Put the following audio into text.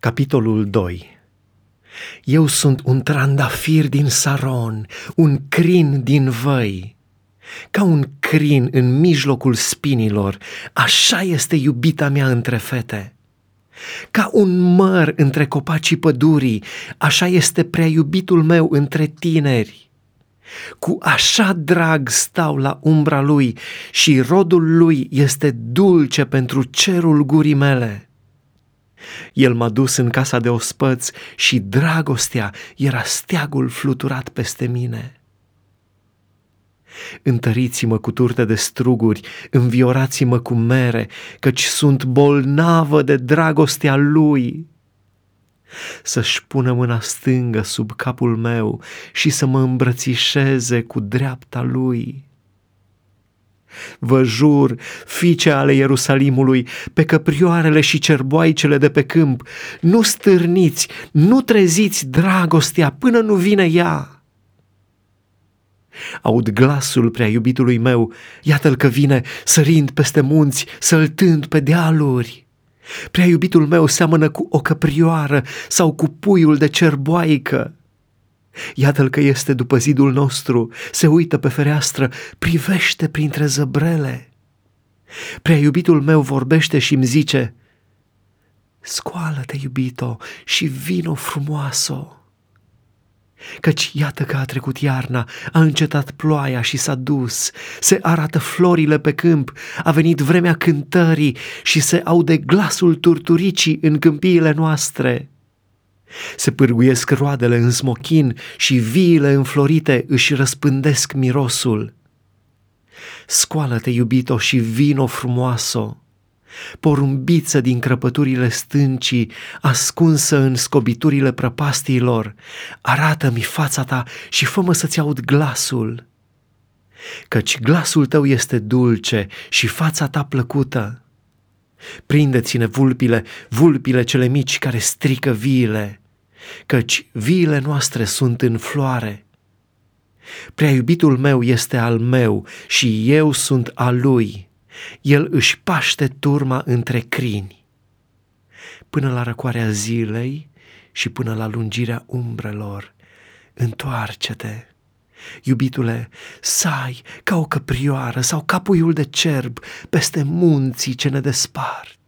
Capitolul 2 Eu sunt un trandafir din Saron, un crin din văi. Ca un crin în mijlocul spinilor, așa este iubita mea între fete. Ca un măr între copacii pădurii, așa este prea iubitul meu între tineri. Cu așa drag stau la umbra lui și rodul lui este dulce pentru cerul gurii mele. El m-a dus în casa de ospăți și dragostea era steagul fluturat peste mine. Întăriți-mă cu turte de struguri, înviorați-mă cu mere, căci sunt bolnavă de dragostea lui. Să-și pună mâna stângă sub capul meu și să mă îmbrățișeze cu dreapta lui. Vă jur, fiice ale Ierusalimului, pe căprioarele și cerboaicele de pe câmp, nu stârniți, nu treziți dragostea până nu vine ea. Aud glasul prea iubitului meu, iată-l că vine, sărind peste munți, săltând pe dealuri. Prea iubitul meu seamănă cu o căprioară sau cu puiul de cerboaică. Iată-l că este după zidul nostru, se uită pe fereastră, privește printre zăbrele. Prea iubitul meu vorbește și îmi zice, Scoală-te, iubito, și vino frumoasă. Căci iată că a trecut iarna, a încetat ploaia și s-a dus, se arată florile pe câmp, a venit vremea cântării și se aude glasul turturicii în câmpiile noastre. Se pârguiesc roadele în smochin și viile înflorite își răspândesc mirosul. Scoală-te, iubito, și vino frumoasă, porumbiță din crăpăturile stâncii, ascunsă în scobiturile prăpastiilor, arată-mi fața ta și fă-mă să-ți aud glasul. Căci glasul tău este dulce și fața ta plăcută. Prindeți-ne vulpile, vulpile cele mici care strică viile, căci viile noastre sunt în floare. Prea iubitul meu este al meu și eu sunt al lui. El își paște turma între crini. Până la răcoarea zilei și până la lungirea umbrelor, întoarce-te. Iubitule, sai ca o căprioară sau ca puiul de cerb peste munții ce ne despart